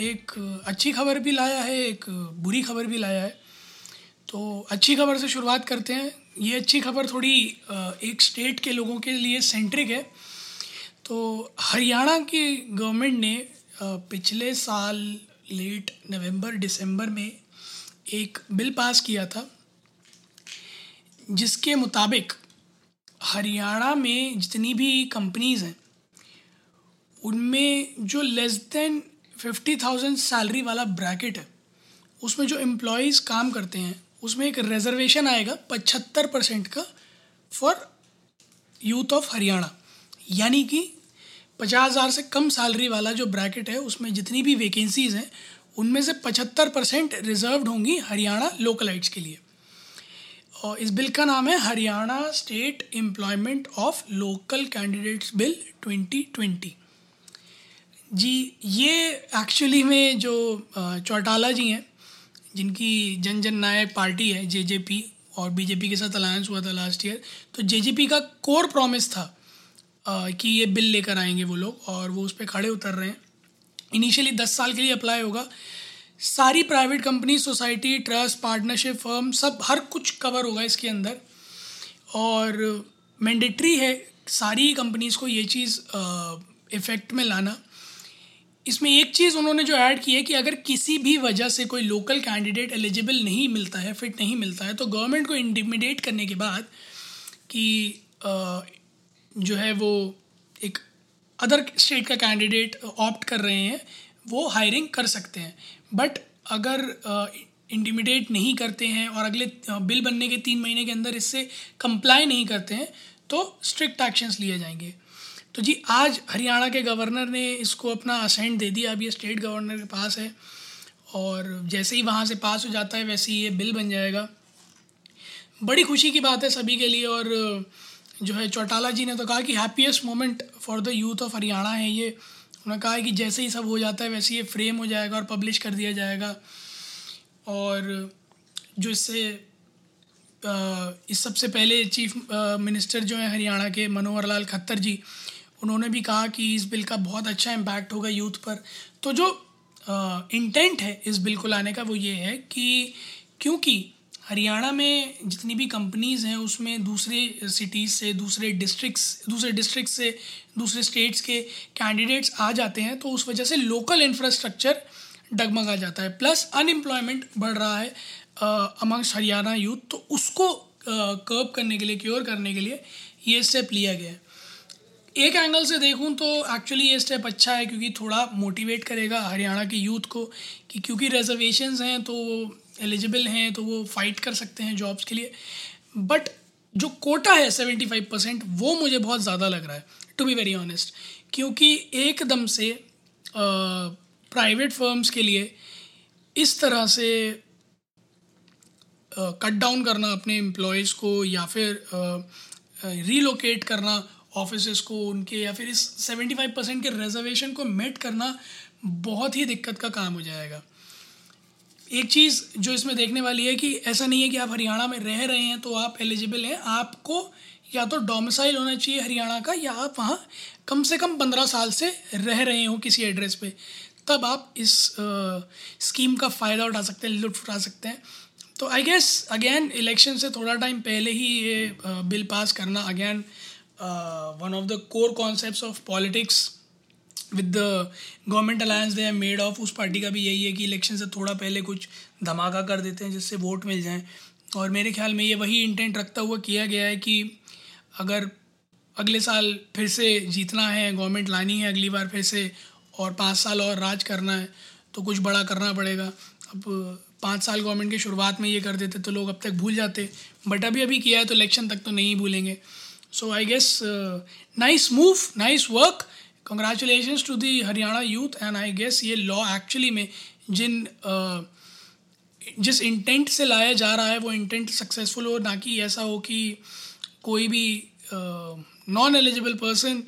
एक अच्छी खबर भी लाया है, एक बुरी खबर भी लाया है। तो अच्छी खबर से शुरुआत करते हैं। ये अच्छी खबर थोड़ी एक स्टेट के लोगों के लिए सेंट्रिक है। तो हरियाणा की गवर्नमेंट ने पिछले साल लेट नवंबर, दिसंबर में एक बिल पास किया था, जिसके मुताबिक हरियाणा में जितनी भी कंपनीज़ हैं, उनमें जो less than fifty thousand salary वाला ब्रैकेट है। उसमें जो एम्प्लॉयज़ काम करते हैं, उसमें एक रिजर्वेशन आएगा पचहत्तर परसेंट का फॉर यूथ ऑफ़ हरियाणा यानी कि पचास हज़ार से कम सैलरी वाला जो ब्रैकेट है, उसमें जितनी भी वैकेंसीज़ हैं, उनमें से पचहत्तर परसेंट रिजर्व्ड होंगी हरियाणा लोकलाइट्स के लिए। और इस बिल का नाम है Haryana state employment of local candidates bill 2020 जी ये एक्चुअली में जो चौटाला जी हैं जिनकी जन जन नायक पार्टी है जे और बीजेपी के साथ अलायंस हुआ था लास्ट ईयर तो जे का कोर प्रॉमिस था आ, कि ये बिल लेकर आएँगे वो लोग और वो उस पर खड़े उतर रहे हैं। इनिशियली दस साल के लिए अप्लाई होगा। सारी private company society trust partnership firm सब हर कुछ कवर होगा इसके अंदर। और मैंडेटरी है सारी कंपनीज़ को ये चीज़ इफ़ेक्ट में लाना। इसमें एक चीज़ उन्होंने जो ऐड की है कि अगर किसी भी वजह से कोई लोकल कैंडिडेट एलिजिबल नहीं मिलता है फिट नहीं मिलता है तो गवर्नमेंट को इंटिमिडेट करने के बाद कि जो है वो एक अदर स्टेट का कैंडिडेट ऑप्ट कर रहे हैं, वो हायरिंग कर सकते हैं। बट अगर इंटिमिडेट नहीं करते हैं और अगले बिल बनने के तीन महीने के अंदर इससे कंप्लाई नहीं करते हैं तो स्ट्रिक्ट एक्शंस लिए जाएँगे। तो जी, आज हरियाणा के गवर्नर ने इसको अपना असेंट दे दिया। अब ये स्टेट गवर्नर के पास है और जैसे ही वहाँ से पास हो जाता है, वैसे ही ये बिल बन जाएगा। बड़ी खुशी की बात है सभी के लिए और जो है, चौटाला जी ने तो कहा कि happiest moment for the youth of Haryana है ये। उन्होंने कहा है कि जैसे ही सब हो जाता है, वैसे ये फ्रेम हो जाएगा और पब्लिश कर दिया जाएगा। और जो इससे इस सबसे पहले चीफ मिनिस्टर जो हैं हरियाणा के मनोहर लाल खट्टर जी उन्होंने भी कहा कि इस बिल का बहुत अच्छा इम्पैक्ट होगा यूथ पर। तो जो इंटेंट है इस बिल को लाने का वो ये है कि क्योंकि हरियाणा में जितनी भी कंपनीज़ हैं उसमें दूसरे सिटीज़ से, दूसरे डिस्ट्रिक्ट्स दूसरे डिस्ट्रिक्ट से, दूसरे स्टेट्स के कैंडिडेट्स आ जाते हैं तो उस वजह से लोकल इंफ्रास्ट्रक्चर डगमगा जाता है। प्लस अनएम्प्लॉयमेंट बढ़ रहा है अमंग्स हरियाणा यूथ तो उसको कर्ब करने के लिए क्योर करने के लिए ये स्टेप लिया गया है। एक एंगल से देखूँ तो एक्चुअली ये स्टेप अच्छा है क्योंकि थोड़ा मोटिवेट करेगा हरियाणा के यूथ को कि क्योंकि रिजर्वेशंस हैं तो वो एलिजिबल हैं तो वो फाइट कर सकते हैं जॉब्स के लिए। बट जो कोटा है सेवेंटी फाइव परसेंट वो मुझे बहुत ज़्यादा लग रहा है टू बी वेरी ऑनेस्ट क्योंकि एकदम से प्राइवेट फर्म्स के लिए इस तरह से कट डाउन करना अपने एम्प्लॉयज़ को या फिर रीलोकेट करना ऑफ़िस को, उनके, या फिर इस सेवेंटी फाइव परसेंट के रिजर्वेशन को मेट करना बहुत ही दिक्कत का काम हो जाएगा। एक चीज़ जो इसमें देखने वाली है कि ऐसा नहीं है कि आप हरियाणा में रह रहे हैं तो आप एलिजिबल हैं। आपको या तो डोमिसाइल होना चाहिए हरियाणा का, या आप वहाँ कम से कम पंद्रह साल से रह रहे हो किसी एड्रेस पे। तब आप इस स्कीम का फ़ायदा उठा सकते हैं, लुत्फ उठा सकते हैं। तो आई गेस अगेन इलेक्शन से थोड़ा टाइम पहले ही ये बिल पास करना again one of the core concept of politics with the government alliance they made of उस पार्टी का भी यही है कि इलेक्शन से थोड़ा पहले कुछ धमाका कर देते हैं जिससे वोट मिल जाएँ। और मेरे ख्याल में ये वही इंटेंट रखता हुआ किया गया है कि अगर अगले साल फिर से जीतना है गवर्नमेंट लानी है अगली बार फिर से और पाँच साल और राज करना है तो कुछ बड़ा करना पड़ेगा। अब पाँच साल गवर्नमेंट की शुरुआत में ये कर देते तो लोग अब तक भूल जाते। बट अभी अभी किया है तो इलेक्शन तक तो नहीं भूलेंगे। So I guess nice move nice work congratulation to the Haryana youth and I guess ये लॉ एक्चुअली में जिन uh, जिस इंटेंट से लाया जा रहा है वो इंटेंट सक्सेसफुल हो ना कि ऐसा हो कि कोई भी नॉन एलिजिबल पर्सन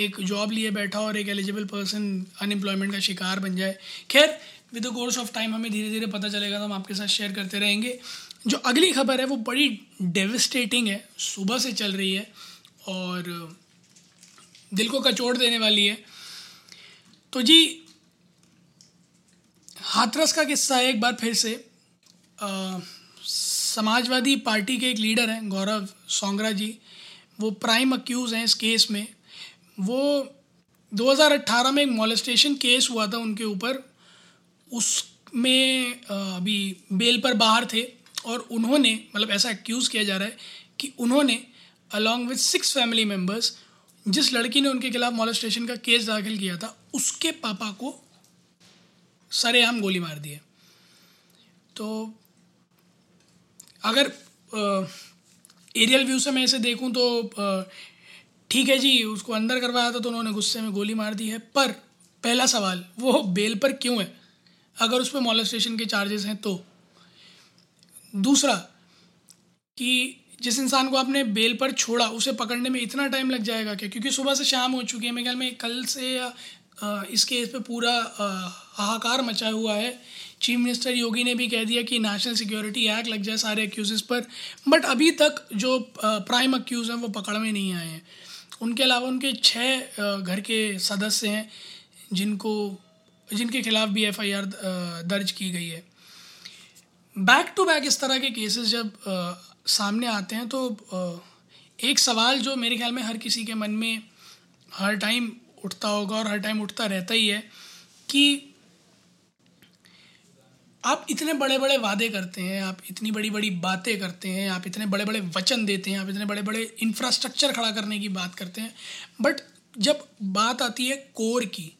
एक जॉब लिए बैठा और एक एलिजिबल पर्सन अनएम्प्लॉयमेंट का शिकार बन जाए। खैर with the course of time हमें धीरे धीरे पता चलेगा तो हम आपके साथ शेयर करते रहेंगे। जो अगली खबर है वो बड़ी डेविस्टेटिंग है। सुबह से चल रही है और दिल को कचोट देने वाली है। तो जी हाथरस का किस्सा है एक बार फिर से। आ, समाजवादी पार्टी के एक लीडर हैं गौरव सोंगरा जी। वो प्राइम अक्यूज़ हैं इस केस में। वो 2018 में एक मॉलेस्टेशन केस हुआ था उनके ऊपर। उसमें अभी बेल पर बाहर थे। और उन्होंने मतलब ऐसा एक्यूज़ किया जा रहा है कि उन्होंने along with six family members जिस लड़की ने उनके खिलाफ मॉलेस्टेशन का केस दाखिल किया था, उसके पापा को सरेआम गोली मार दी है। तो अगर एरियल व्यू से मैं इसे देखूँ तो ठीक है जी, उसको अंदर करवाया था तो उन्होंने गुस्से में गोली मार दी है, पर पहला सवाल, वो बेल पर क्यों है? अगर उस पर मॉलेस्टेशन के चार्जेस हैं तो। दूसरा, कि जिस इंसान को आपने बेल पर छोड़ा, उसे पकड़ने में इतना टाइम लग जाएगा क्या? क्योंकि सुबह से शाम हो चुकी है, मेरे ख्याल में कल से इस केस पे पूरा हाहाकार मचा हुआ है। चीफ मिनिस्टर योगी ने भी कह दिया कि नेशनल सिक्योरिटी एक्ट लग जाए सारे अक्यूज़ पर। बट अभी तक जो प्राइम अक्यूज़ हैं, वो पकड़ में नहीं आए हैं। उनके अलावा उनके छः घर के सदस्य हैं, जिनको, जिनके खिलाफ भी एफआईआर दर्ज की गई है। बैक टू बैक इस तरह के केसेस जब आ, सामने आते हैं तो आ, एक सवाल जो मेरे ख्याल में हर किसी के मन में हर टाइम उठता होगा और हर टाइम उठता रहता ही है कि आप इतने बड़े बड़े वादे करते हैं आप इतनी बड़ी बड़ी बातें करते हैं आप इतने बड़े बड़े वचन देते हैं आप इतने बड़े बड़े इंफ्रास्ट्रक्चर खड़ा करने की बात करते हैं बट जब बात आती है कोर की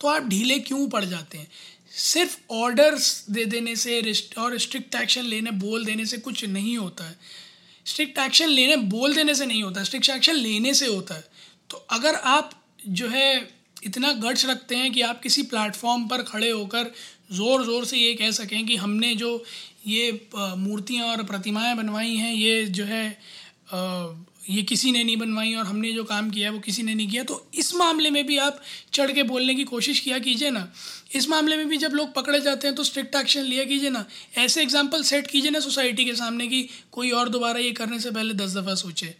तो आप ढीले क्यों पड़ जाते हैं? सिर्फ़ ऑर्डर्स दे देने से और स्ट्रिक्ट एक्शन लेने, बोल देने से कुछ नहीं होता है। स्ट्रिक्ट एक्शन लेने, बोल देने से नहीं होता स्ट्रिक्ट एक्शन लेने से होता है। तो अगर आप जो है इतना गट्स रखते हैं कि आप किसी प्लेटफॉर्म पर खड़े होकर ज़ोर ज़ोर से ये कह सकें कि हमने जो ये मूर्तियाँ और प्रतिमाएँ बनवाई हैं, ये जो है ये किसी ने नहीं बनवाई और हमने जो काम किया है, वो किसी ने नहीं किया। तो इस मामले में भी आप चढ़ के बोलने की कोशिश किया कीजिए ना। इस मामले में भी जब लोग पकड़े जाते हैं तो स्ट्रिक्ट एक्शन लिया कीजिए ना। ऐसे एग्ज़ाम्पल सेट कीजिए ना सोसाइटी के सामने कि कोई और दोबारा ये करने से पहले दस दफ़ा सोचे।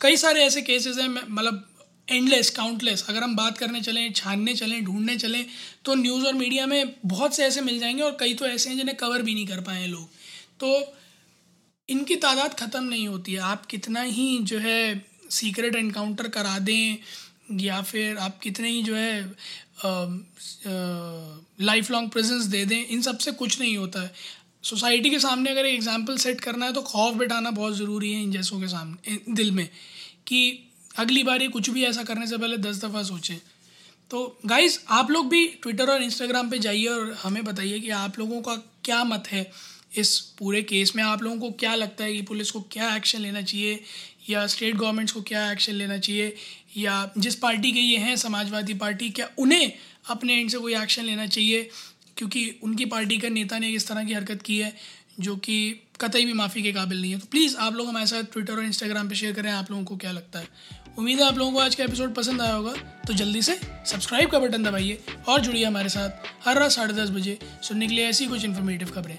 कई सारे ऐसे केसेस हैं मतलब एंडलेस काउंटलेस अगर हम बात करने चलें, छानने चलें, ढूँढने चलें तो न्यूज़ और मीडिया में बहुत से ऐसे मिल जाएँगे और कई तो ऐसे हैं जिन्हें कवर भी नहीं कर पाए लोग। तो इनकी तादाद ख़त्म नहीं होती है। आप कितना ही जो है सीक्रेट एनकाउंटर करा दें, या फिर आप कितने ही जो है लाइफ लॉन्ग प्रेजेंस दे दें, इन सबसे कुछ नहीं होता है। सोसाइटी के सामने अगर एग्ज़ाम्पल सेट करना है तो खौफ बिठाना बहुत ज़रूरी है इन जैसों के सामने दिल में, कि अगली बार ये कुछ भी ऐसा करने से पहले दस दफ़ा सोचें। तो गाइज़ आप लोग भी ट्विटर और इंस्टाग्राम पे जाइए और हमें बताइए कि आप लोगों का क्या मत है। इस पूरे केस में आप लोगों को क्या लगता है कि पुलिस को क्या एक्शन लेना चाहिए? या स्टेट गवर्नमेंट्स को क्या एक्शन लेना चाहिए? या जिस पार्टी के ये हैं, समाजवादी पार्टी क्या उन्हें अपने एंड से कोई एक्शन लेना चाहिए? क्योंकि उनकी पार्टी का नेता ने इस तरह की हरकत की है, जो कि कतई भी माफ़ी के काबिल नहीं है। तो प्लीज़ आप लोग हमारे साथ ट्विटर और इंस्टाग्राम पे शेयर करें, आप लोगों को क्या लगता है। उम्मीद है आप लोगों को आज का एपिसोड पसंद आया होगा तो जल्दी से सब्सक्राइब का बटन दबाइए और जुड़िए हमारे साथ हर रात साढ़े दस बजे सुनने के लिए ऐसी कुछ इन्फॉर्मेटिव खबरें।